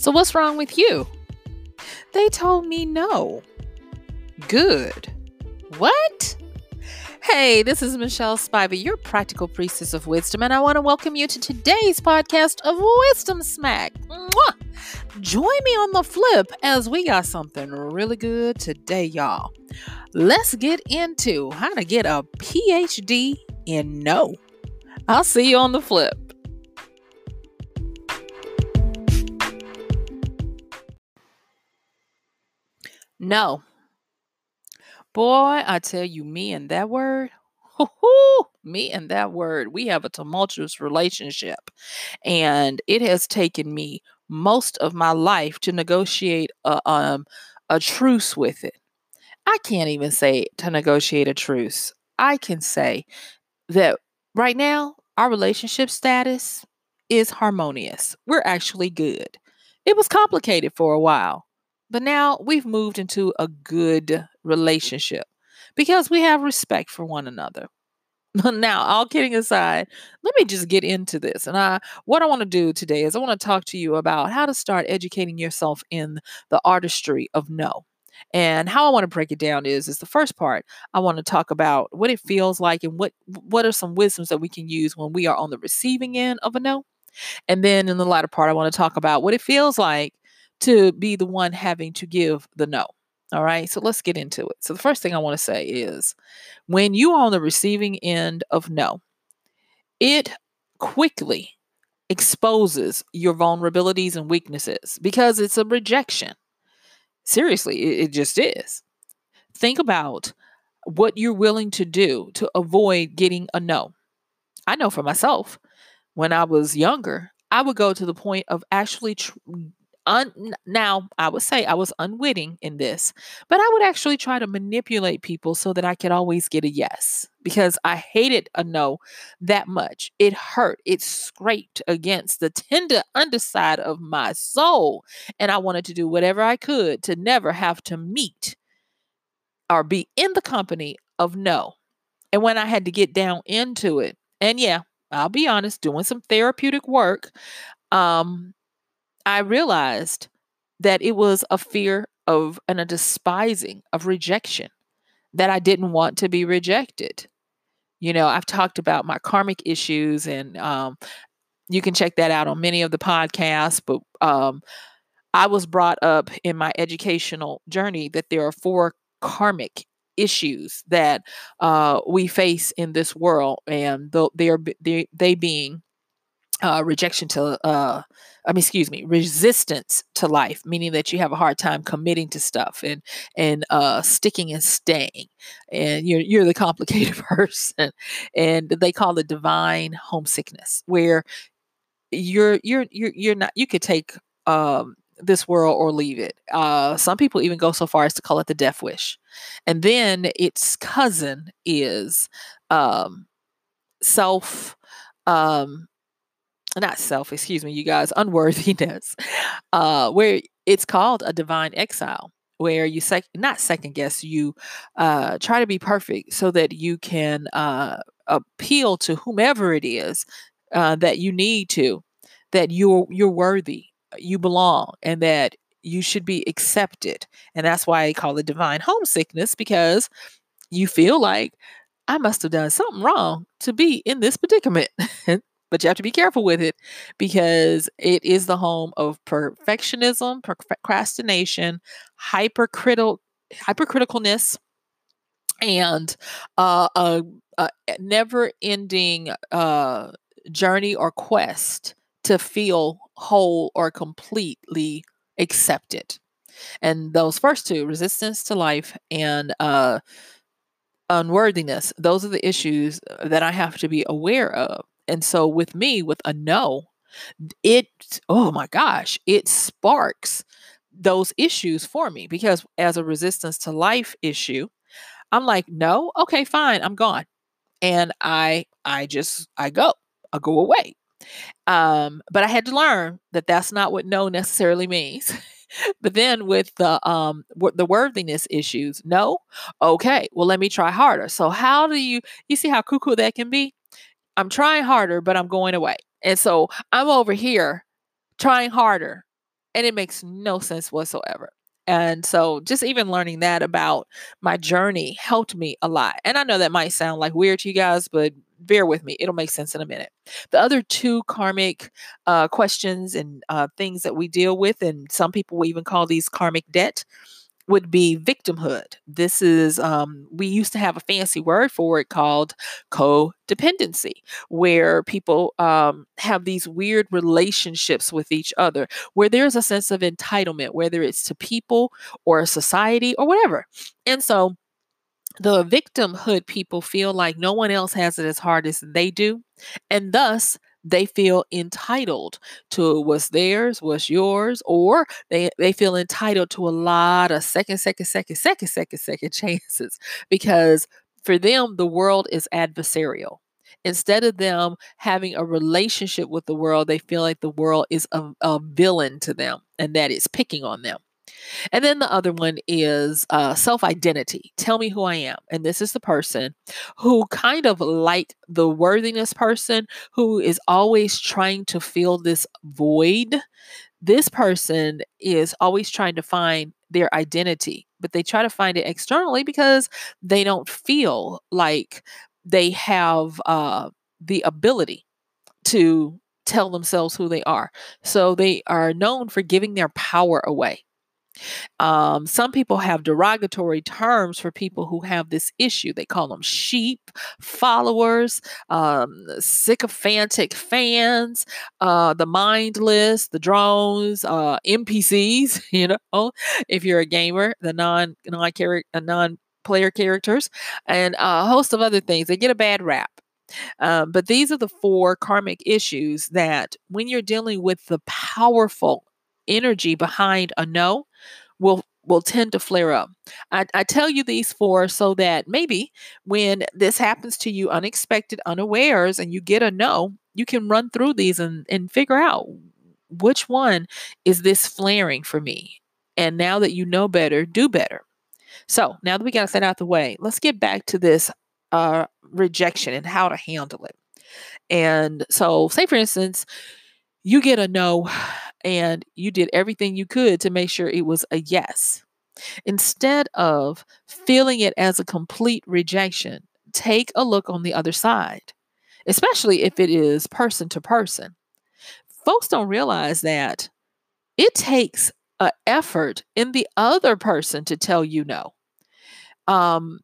So, what's wrong with you? They told me no. Good. What? Hey, this is Michelle Spivey, your practical priestess of wisdom, and I want to welcome you to today's podcast of Wisdom Smack. Mwah! Join me on the flip as we got something really good today, y'all. Let's get into how to get a PhD in no. I'll see you on the flip. No. Boy, I tell you, me and that word, me and that word, we have a tumultuous relationship. And it has taken me most of my life to negotiate a, um, a truce with it. I can't even say to negotiate a truce. I can say that right now, our relationship status is harmonious. We're actually good. It was complicated for a while, but now we've moved into a good relationship because we have respect for one another. now, all kidding aside, let me just get into this. And I what I want to do today is I want to talk to you about how to start educating yourself in the artistry of no. And how I want to break it down is is the first part I want to talk about what it feels like and what what are some wisdoms that we can use when we are on the receiving end of a no. And then in the latter part I want to talk about what it feels like to be the one having to give the no. All right, so let's get into it. So, the first thing I want to say is when you are on the receiving end of no, it quickly exposes your vulnerabilities and weaknesses because it's a rejection. Seriously, it, it just is. Think about what you're willing to do to avoid getting a no. I know for myself, when I was younger, I would go to the point of actually tr- un, now I would say I was unwitting in this, but I would actually try to manipulate people so that I could always get a yes because I hated a no that much. It hurt. It scraped against the tender underside of my soul. And I wanted to do whatever I could to never have to meet or be in the company of no. And when I had to get down into it, and yeah, I'll be honest, doing some therapeutic work, um, I realized that it was a fear of and a despising of rejection, that I didn't want to be rejected. You know, I've talked about my karmic issues, and um, you can check that out on many of the podcasts. But um, I was brought up in my educational journey that there are four karmic issues that uh, we face in this world, and they are they, they being uh, rejection to uh, I mean, excuse me, resistance to life, meaning that you have a hard time committing to stuff and and uh, sticking and staying, and you're you're the complicated person, and they call it divine homesickness, where you're you're you're you're not you could take um, this world or leave it. Uh, some people even go so far as to call it the death wish, and then its cousin is um, self. Um, not self, excuse me, you guys, unworthiness, uh, where it's called a divine exile, where you sec- not second guess, you uh, try to be perfect so that you can uh, appeal to whomever it is uh, that you need to, that you're you're worthy, you belong, and that you should be accepted, and that's why I call it divine homesickness because you feel like I must have done something wrong to be in this predicament. but you have to be careful with it because it is the home of perfectionism, procrastination, hypercritical hypercriticalness, and uh, a, a never-ending uh, journey or quest to feel whole or completely accepted. And those first two, resistance to life and uh, unworthiness, those are the issues that I have to be aware of and so with me, with a no, it, oh my gosh, it sparks those issues for me because as a resistance to life issue, I'm like, no, okay, fine, I'm gone. And I, I just, I go, I go away. Um, but I had to learn that that's not what no necessarily means. but then with the um the worthiness issues, no, okay, well let me try harder. So how do you you see how cuckoo that can be? I'm trying harder, but I'm going away. And so I'm over here trying harder And it makes no sense whatsoever. And so just even learning that about my journey helped me a lot. And I know that might sound like weird to you guys, but bear with me. It'll make sense in a minute. The other two karmic uh, questions and uh, things that we deal with, and some people will even call these karmic debt, would be victimhood. This is, um, we used to have a fancy word for it called codependency, where people um, have these weird relationships with each other, where there's a sense of entitlement, whether it's to people or society or whatever. And so, the victimhood people feel like no one else has it as hard as they do, and thus they feel entitled to what's theirs, what's yours, or they, they feel entitled to a lot of second, second, second, second, second, second chances because for them, the world is adversarial. Instead of them having a relationship with the world, they feel like the world is a, a villain to them and that it's picking on them. And then the other one is uh, self identity. Tell me who I am. And this is the person who, kind of like the worthiness person, who is always trying to fill this void. This person is always trying to find their identity, but they try to find it externally because they don't feel like they have uh, the ability to tell themselves who they are. So they are known for giving their power away. Um, some people have derogatory terms for people who have this issue. They call them sheep, followers, um, sycophantic fans, uh, the mindless, the drones, uh, NPCs. You know, if you're a gamer, the non non character uh, non player characters, and a host of other things. They get a bad rap. Um, but these are the four karmic issues that, when you're dealing with the powerful energy behind a no, will will tend to flare up. I, I, tell you these four so that maybe when this happens to you unexpected, unawares, and you get a no, you can run through these and, and figure out which one is this flaring for me. And now that you know better, do better. So now that we got that out the way, let's get back to this uh, rejection and how to handle it. And so, say for instance, you get a no and you did everything you could to make sure it was a yes. Instead of feeling it as a complete rejection, take a look on the other side, especially if it is person to person. Folks don't realize that it takes an effort in the other person to tell you no. Um,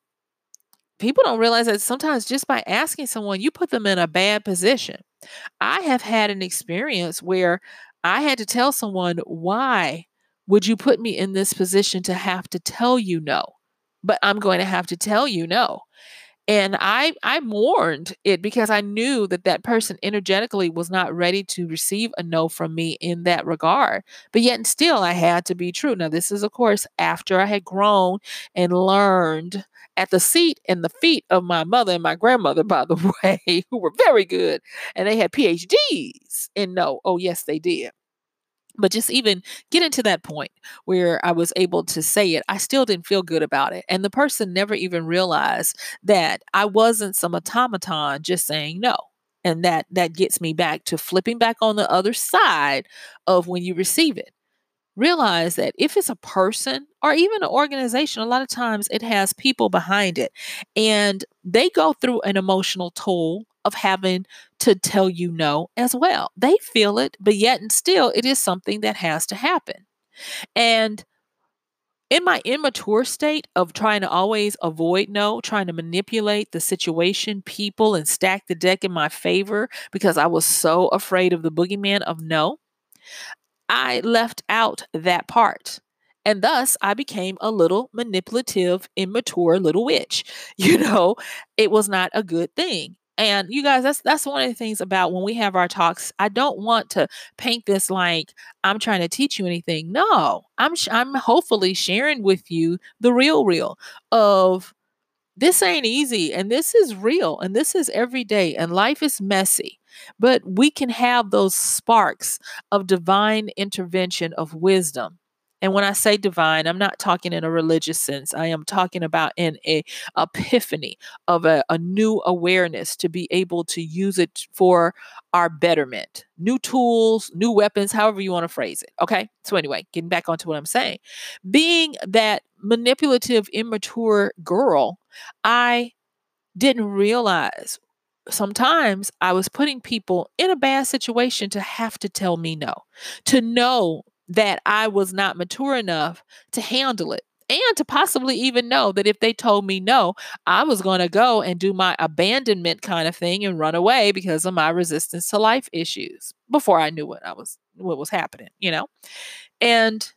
people don't realize that sometimes just by asking someone, you put them in a bad position. I have had an experience where I had to tell someone, why would you put me in this position to have to tell you no? But I'm going to have to tell you no. And I I mourned it because I knew that that person energetically was not ready to receive a no from me in that regard. But yet and still I had to be true. Now this is of course after I had grown and learned at the seat and the feet of my mother and my grandmother, by the way, who were very good. And they had PhDs in no. Oh, yes, they did. But just even getting to that point where I was able to say it, I still didn't feel good about it. And the person never even realized that I wasn't some automaton just saying no. And that that gets me back to flipping back on the other side of when you receive it realize that if it's a person or even an organization, a lot of times it has people behind it and they go through an emotional toll of having to tell you no as well. They feel it, but yet and still it is something that has to happen. And in my immature state of trying to always avoid no, trying to manipulate the situation, people, and stack the deck in my favor because I was so afraid of the boogeyman of no, I left out that part. And thus, I became a little manipulative, immature little witch. You know, it was not a good thing. And you guys, that's that's one of the things about when we have our talks. I don't want to paint this like I'm trying to teach you anything. No, I'm I'm hopefully sharing with you the real, real of this ain't easy, and this is real, and this is every day, and life is messy. But we can have those sparks of divine intervention of wisdom And when I say divine, I'm not talking in a religious sense. I am talking about in a epiphany of a, a new awareness to be able to use it for our betterment. New tools, new weapons, however you want to phrase it. Okay. So anyway, getting back onto what I'm saying. Being that manipulative, immature girl, I didn't realize sometimes I was putting people in a bad situation to have to tell me no, to know that I was not mature enough to handle it. And to possibly even know that if they told me no, I was going to go and do my abandonment kind of thing and run away because of my resistance to life issues before I knew what I was what was happening, you know? And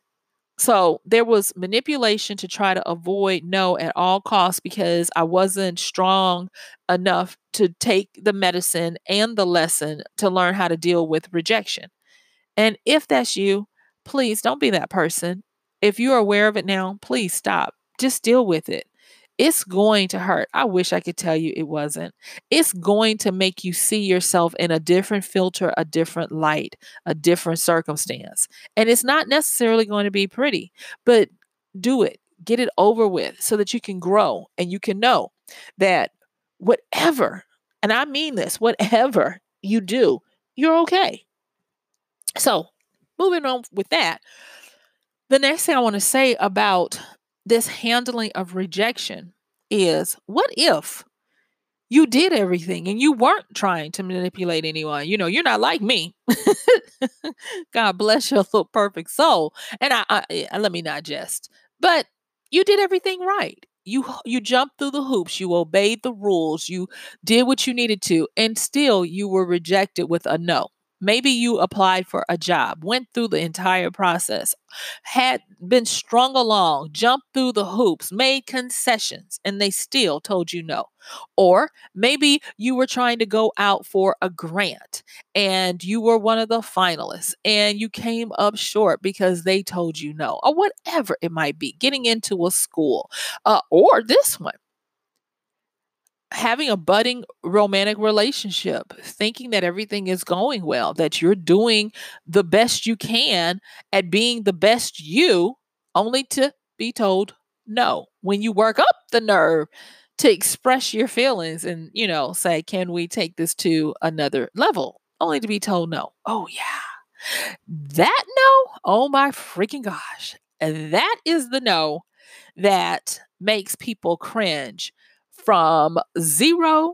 so there was manipulation to try to avoid no at all costs because I wasn't strong enough to take the medicine and the lesson to learn how to deal with rejection. And if that's you, please don't be that person. If you're aware of it now, please stop. Just deal with it. It's going to hurt. I wish I could tell you it wasn't. It's going to make you see yourself in a different filter, a different light, a different circumstance. And it's not necessarily going to be pretty, but do it. Get it over with so that you can grow and you can know that whatever, and I mean this, whatever you do, you're okay. So moving on with that, the next thing I want to say about this handling of rejection is what if you did everything and you weren't trying to manipulate anyone? You know, you're not like me. God bless your little perfect soul. And I, I, I let me not jest, but you did everything right you you jumped through the hoops you obeyed the rules you did what you needed to and still you were rejected with a no Maybe you applied for a job, went through the entire process, had been strung along, jumped through the hoops, made concessions, and they still told you no. Or maybe you were trying to go out for a grant and you were one of the finalists and you came up short because they told you no, or whatever it might be, getting into a school, uh, or this one having a budding romantic relationship, thinking that everything is going well, that you're doing the best you can at being the best you, only to be told no. When you work up the nerve to express your feelings and, you know, say, can we take this to another level? Only to be told no. Oh, yeah. That no, oh my freaking gosh. That is the no that makes people cringe from zero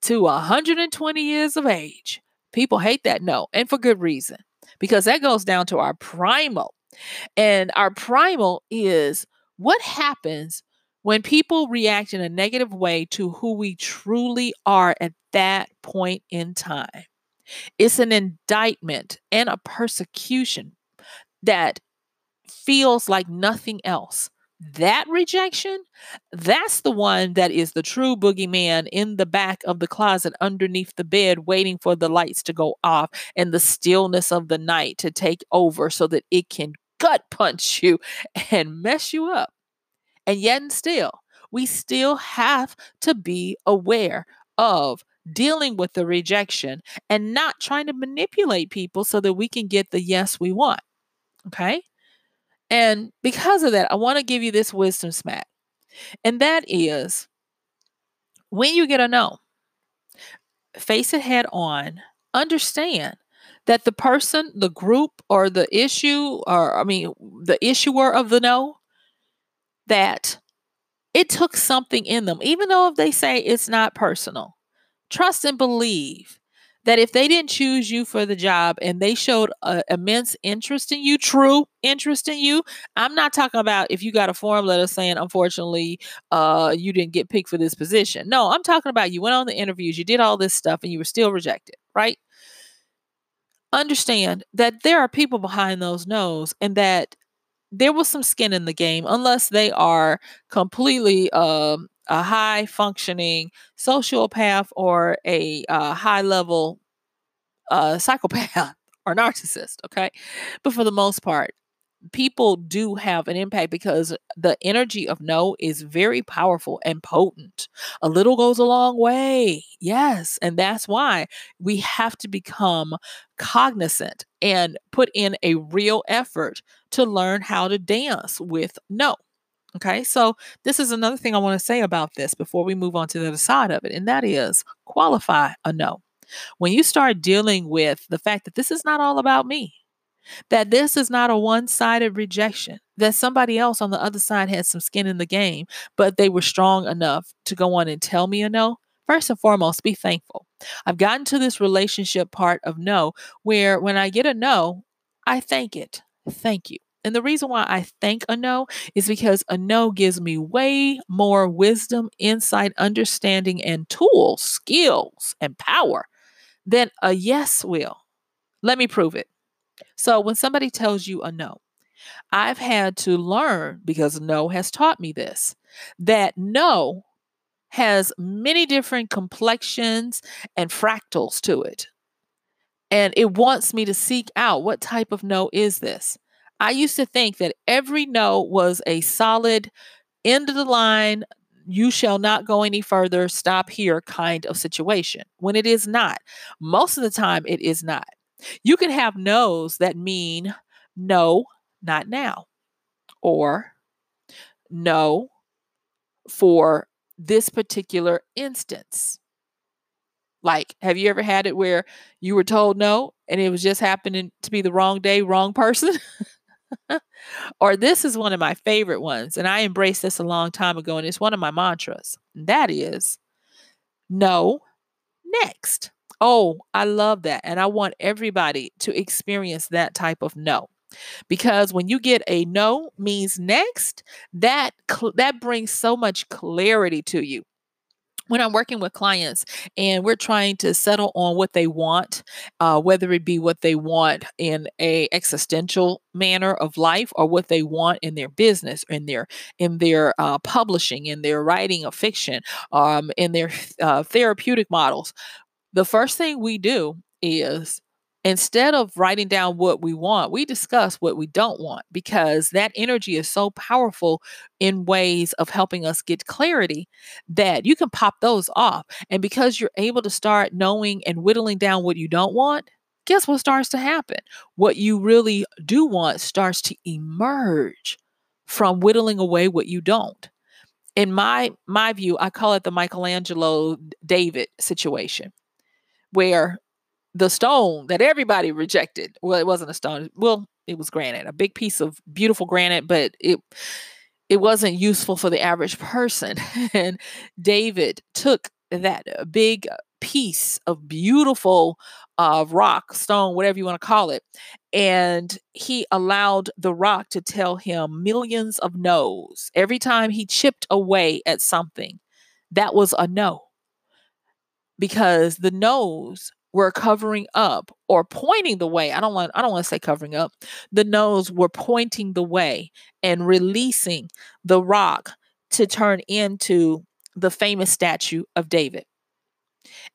to 120 years of age. People hate that no, and for good reason, because that goes down to our primal. And our primal is what happens when people react in a negative way to who we truly are at that point in time. It's an indictment and a persecution that feels like nothing else that rejection, that's the one that is the true boogeyman in the back of the closet underneath the bed, waiting for the lights to go off and the stillness of the night to take over so that it can gut punch you and mess you up. And yet, and still, we still have to be aware of dealing with the rejection and not trying to manipulate people so that we can get the yes we want. Okay. And because of that, I want to give you this wisdom smack. And that is when you get a no, face it head on, understand that the person, the group, or the issue, or I mean, the issuer of the no, that it took something in them, even though if they say it's not personal. Trust and believe that if they didn't choose you for the job and they showed immense interest in you, true interest in you, I'm not talking about if you got a form letter saying, unfortunately, uh, you didn't get picked for this position. No, I'm talking about you went on the interviews, you did all this stuff, and you were still rejected, right? Understand that there are people behind those no's and that there was some skin in the game, unless they are completely um, a high functioning sociopath or a uh, high level uh, psychopath or narcissist. Okay. But for the most part, people do have an impact because the energy of no is very powerful and potent. A little goes a long way. Yes. And that's why we have to become cognizant and put in a real effort to learn how to dance with no. Okay, so this is another thing I want to say about this before we move on to the other side of it, and that is qualify a no. When you start dealing with the fact that this is not all about me, that this is not a one sided rejection, that somebody else on the other side had some skin in the game, but they were strong enough to go on and tell me a no. First and foremost, be thankful. I've gotten to this relationship part of no where when I get a no, I thank it. Thank you. And the reason why I thank a no is because a no gives me way more wisdom, insight, understanding, and tools, skills, and power than a yes will. Let me prove it. So when somebody tells you a no, I've had to learn because no has taught me this that no has many different complexions and fractals to it. And it wants me to seek out what type of no is this? I used to think that every no was a solid end of the line, you shall not go any further, stop here kind of situation when it is not. Most of the time, it is not. You can have no's that mean no, not now, or no for this particular instance. Like, have you ever had it where you were told no and it was just happening to be the wrong day, wrong person? or this is one of my favorite ones, and I embraced this a long time ago, and it's one of my mantras. that is no, next. Oh, I love that. And I want everybody to experience that type of no. Because when you get a no means next, that cl- that brings so much clarity to you when I'm working with clients and we're trying to settle on what they want, uh, whether it be what they want in a existential manner of life or what they want in their business, in their in their uh, publishing, in their writing of fiction, um, in their uh, therapeutic models, the first thing we do is instead of writing down what we want, we discuss what we don't want because that energy is so powerful in ways of helping us get clarity that you can pop those off. And because you're able to start knowing and whittling down what you don't want, guess what starts to happen? What you really do want starts to emerge from whittling away what you don't. In my my view, I call it the Michelangelo David situation where the stone that everybody rejected. Well, it wasn't a stone. Well, it was granite, a big piece of beautiful granite, but it it wasn't useful for the average person. and David took that uh, big piece of beautiful uh, rock, stone, whatever you want to call it, and he allowed the rock to tell him millions of no's every time he chipped away at something. That was a no because the no's were covering up or pointing the way. I don't want I don't want to say covering up. The no's were pointing the way and releasing the rock to turn into the famous statue of David.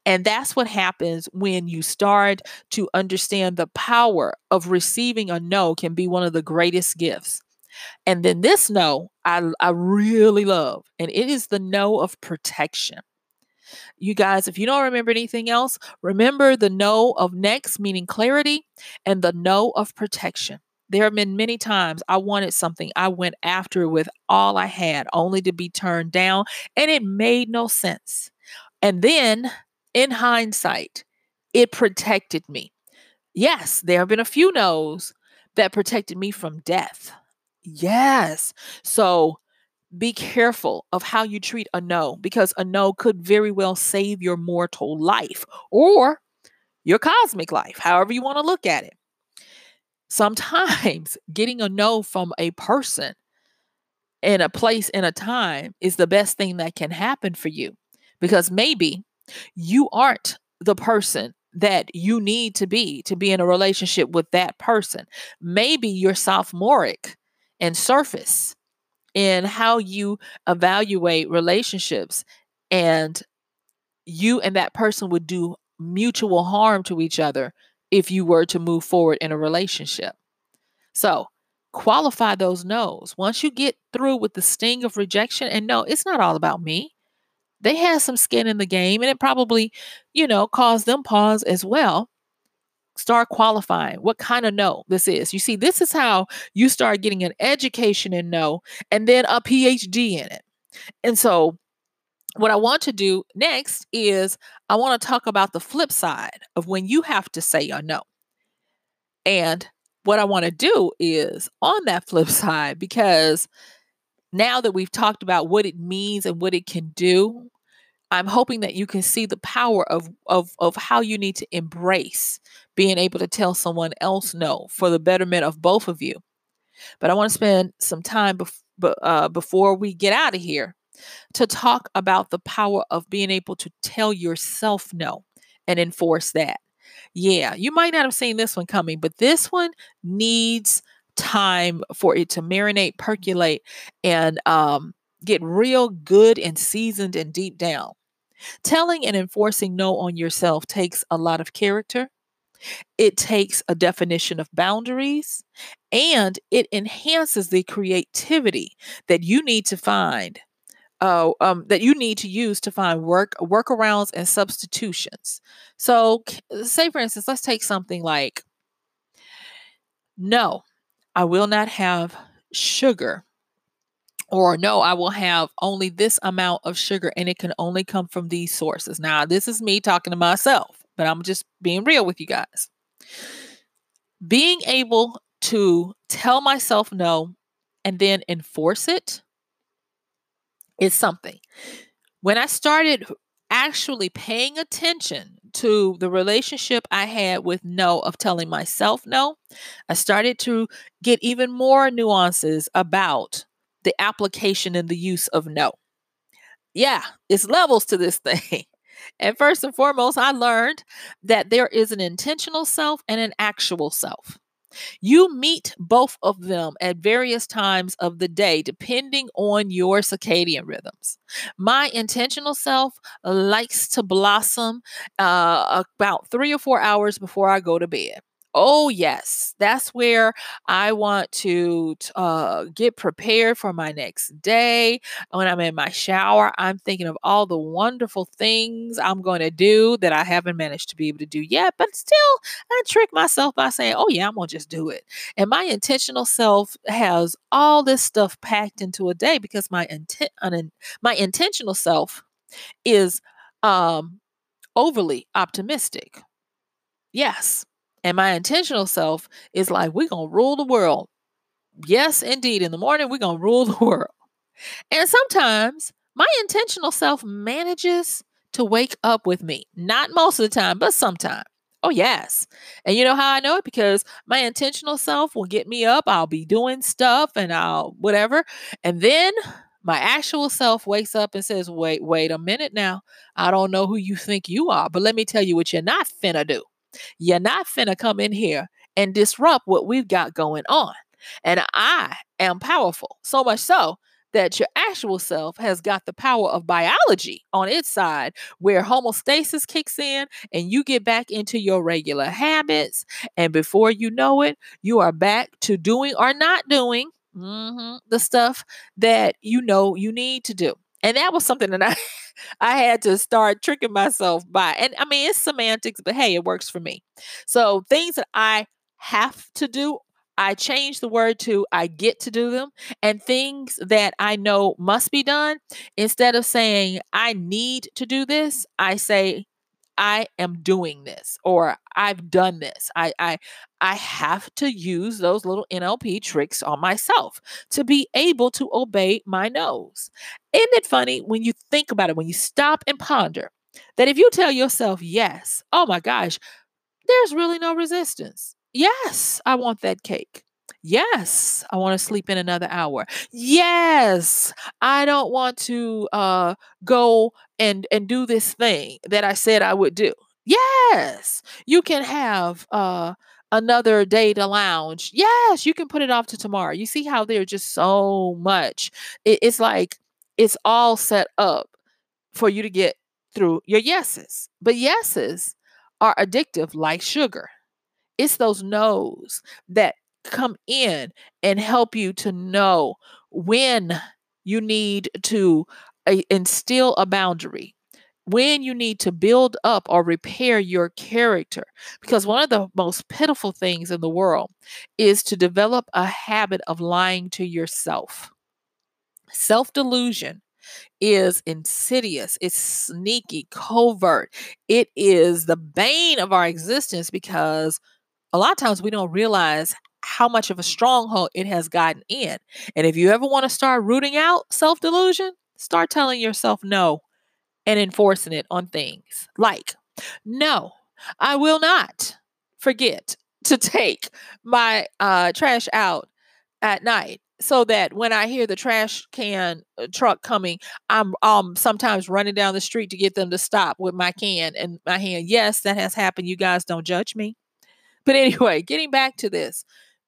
And that's what happens when you start to understand the power of receiving a no can be one of the greatest gifts. And then this no, I, I really love, and it is the no of protection. You guys, if you don't remember anything else, remember the no of next, meaning clarity, and the no of protection. There have been many times I wanted something, I went after it with all I had, only to be turned down, and it made no sense. And then, in hindsight, it protected me. Yes, there have been a few no's that protected me from death. Yes. So be careful of how you treat a no because a no could very well save your mortal life or your cosmic life, however you want to look at it. Sometimes getting a no from a person in a place in a time is the best thing that can happen for you because maybe you aren't the person that you need to be to be in a relationship with that person. Maybe you're sophomoric and surface in how you evaluate relationships and you and that person would do mutual harm to each other if you were to move forward in a relationship. So, qualify those no's. Once you get through with the sting of rejection, and no, it's not all about me. They had some skin in the game, and it probably, you know, caused them pause as well. Start qualifying what kind of no this is. You see, this is how you start getting an education in no and then a PhD in it. And so, what I want to do next is I want to talk about the flip side of when you have to say a no. And what I want to do is on that flip side, because now that we've talked about what it means and what it can do, I'm hoping that you can see the power of, of, of how you need to embrace being able to tell someone else no for the betterment of both of you. But I want to spend some time bef- uh, before we get out of here to talk about the power of being able to tell yourself no and enforce that. Yeah, you might not have seen this one coming, but this one needs time for it to marinate, percolate, and um, get real good and seasoned and deep down. Telling and enforcing no on yourself takes a lot of character. It takes a definition of boundaries and it enhances the creativity that you need to find uh, um, that you need to use to find work workarounds and substitutions. So, say for instance, let's take something like, no, I will not have sugar, or no, I will have only this amount of sugar, and it can only come from these sources. Now, this is me talking to myself, but I'm just being real with you guys. Being able to tell myself no and then enforce it is something. When I started actually paying attention to the relationship I had with no, of telling myself no, I started to get even more nuances about the application and the use of no. Yeah, it's levels to this thing. And first and foremost, I learned that there is an intentional self and an actual self. You meet both of them at various times of the day, depending on your circadian rhythms. My intentional self likes to blossom uh, about three or four hours before I go to bed. Oh, yes. That's where I want to uh, get prepared for my next day. When I'm in my shower, I'm thinking of all the wonderful things I'm going to do that I haven't managed to be able to do yet. But still, I trick myself by saying, oh, yeah, I'm going to just do it. And my intentional self has all this stuff packed into a day because my, intent, my intentional self is um, overly optimistic. Yes and my intentional self is like, we're going to rule the world. Yes, indeed. In the morning, we're going to rule the world. And sometimes my intentional self manages to wake up with me. Not most of the time, but sometimes. Oh, yes. And you know how I know it? Because my intentional self will get me up. I'll be doing stuff and I'll whatever. And then my actual self wakes up and says, wait, wait a minute now. I don't know who you think you are, but let me tell you what you're not finna do. You're not finna come in here and disrupt what we've got going on. And I am powerful, so much so that your actual self has got the power of biology on its side, where homeostasis kicks in and you get back into your regular habits. And before you know it, you are back to doing or not doing mm-hmm, the stuff that you know you need to do. And that was something that I I had to start tricking myself by. And I mean, it's semantics, but hey, it works for me. So things that I have to do, I change the word to I get to do them. And things that I know must be done, instead of saying I need to do this, I say I am doing this or I've done this. I I I have to use those little NLP tricks on myself to be able to obey my no's. Isn't it funny when you think about it, when you stop and ponder that if you tell yourself yes, oh my gosh, there's really no resistance. Yes, I want that cake. Yes, I want to sleep in another hour. Yes, I don't want to uh, go and and do this thing that I said I would do. Yes, you can have uh, another day to lounge. Yes, you can put it off to tomorrow. You see how there's just so much. It, it's like it's all set up for you to get through your yeses. But yeses are addictive like sugar. It's those no's that come in and help you to know when you need to uh, instill a boundary when you need to build up or repair your character. Because one of the most pitiful things in the world is to develop a habit of lying to yourself. Self delusion is insidious, it's sneaky, covert. It is the bane of our existence because a lot of times we don't realize how much of a stronghold it has gotten in. And if you ever want to start rooting out self delusion, start telling yourself no and enforcing it on things like, no, I will not forget to take my uh, trash out at night so that when I hear the trash can uh, truck coming, I'm um sometimes running down the street to get them to stop with my can and my hand. Yes, that has happened. You guys don't judge me. But anyway, getting back to this,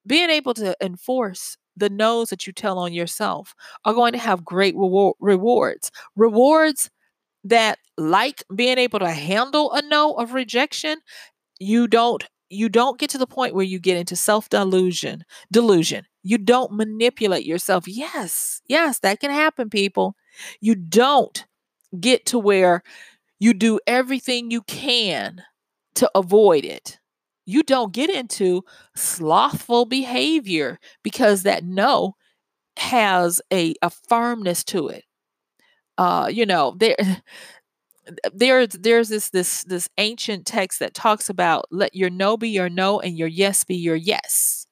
being able to enforce the no's that you tell on yourself are going to have great reward, rewards. Rewards that like being able to handle a no of rejection, you don't you don't get to the point where you get into self-delusion, delusion. You don't manipulate yourself. Yes, yes, that can happen, people. You don't get to where you do everything you can to avoid it. You don't get into slothful behavior because that no has a, a firmness to it uh, you know, there there's there's this this this ancient text that talks about let your no be your no and your yes be your yes.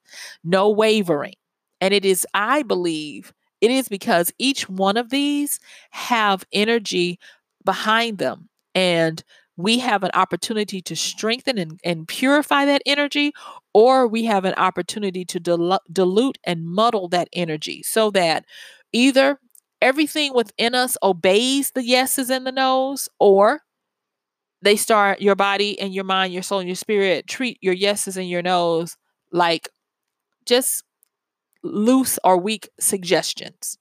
No wavering. And it is, I believe, it is because each one of these have energy behind them. And we have an opportunity to strengthen and, and purify that energy, or we have an opportunity to dil- dilute and muddle that energy so that either everything within us obeys the yeses and the nos, or they start your body and your mind, your soul, and your spirit treat your yeses and your nos like just loose or weak suggestions.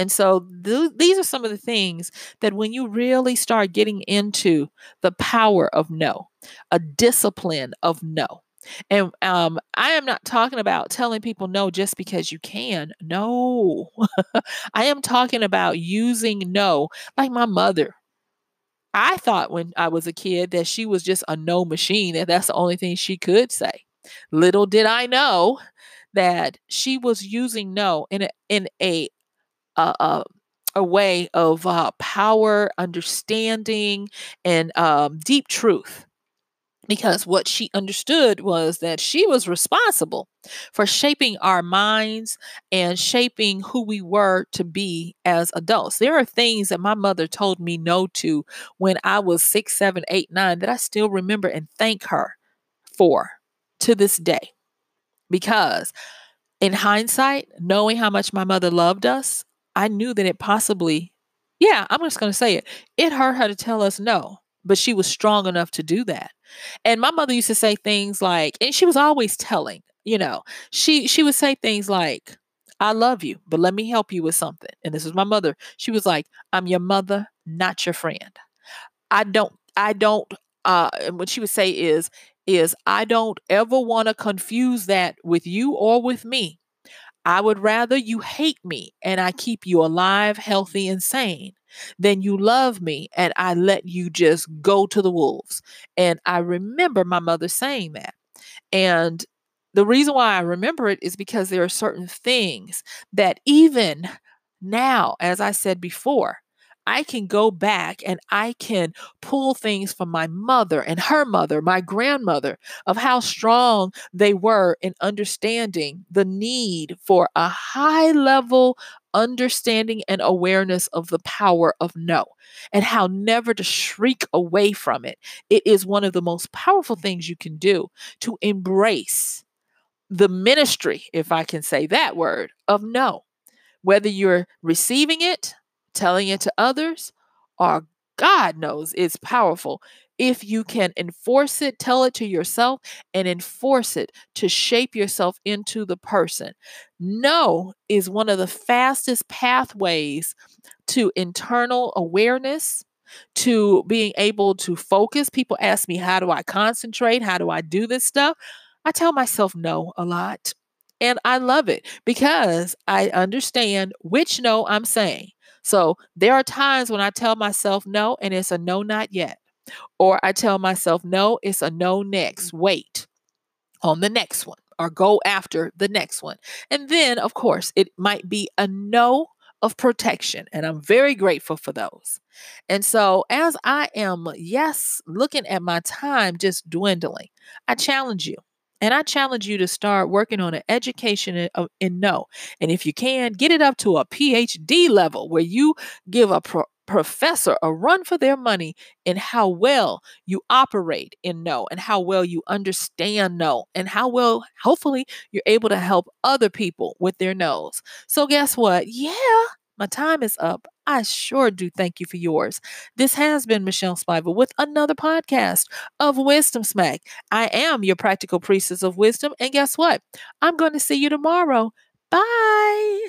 And so th- these are some of the things that when you really start getting into the power of no, a discipline of no, and um, I am not talking about telling people no just because you can. No, I am talking about using no, like my mother. I thought when I was a kid that she was just a no machine, and that's the only thing she could say. Little did I know that she was using no in a in a uh, uh, a way of uh, power, understanding, and um, deep truth because what she understood was that she was responsible for shaping our minds and shaping who we were to be as adults. There are things that my mother told me no to when I was six, seven, eight, nine that I still remember and thank her for to this day. Because in hindsight, knowing how much my mother loved us, I knew that it possibly, yeah, I'm just going to say it, it hurt her to tell us no, but she was strong enough to do that. And my mother used to say things like, and she was always telling, you know, she she would say things like, I love you, but let me help you with something. And this is my mother. She was like, I'm your mother, not your friend. I don't, I don't, uh, and what she would say is, is I don't ever want to confuse that with you or with me. I would rather you hate me and I keep you alive, healthy, and sane than you love me and I let you just go to the wolves. And I remember my mother saying that. And the reason why I remember it is because there are certain things that even now, as I said before, I can go back and I can pull things from my mother and her mother, my grandmother, of how strong they were in understanding the need for a high level understanding and awareness of the power of no and how never to shriek away from it. It is one of the most powerful things you can do to embrace the ministry, if I can say that word, of no. Whether you're receiving it telling it to others, or God knows it's powerful if you can enforce it, tell it to yourself, and enforce it to shape yourself into the person. No is one of the fastest pathways to internal awareness, to being able to focus. People ask me, How do I concentrate? How do I do this stuff? I tell myself no a lot. And I love it because I understand which no I'm saying. So there are times when I tell myself no and it's a no, not yet. Or I tell myself no, it's a no next. Wait on the next one or go after the next one. And then, of course, it might be a no of protection. And I'm very grateful for those. And so, as I am, yes, looking at my time just dwindling, I challenge you and I challenge you to start working on an education in, uh, in no. And if you can, get it up to a PhD level where you give a pro- professor a run for their money in how well you operate in no and how well you understand no and how well, hopefully, you're able to help other people with their no's. So, guess what? Yeah, my time is up. I sure do thank you for yours. This has been Michelle Spiva with another podcast of Wisdom Smack. I am your practical priestess of wisdom. And guess what? I'm going to see you tomorrow. Bye.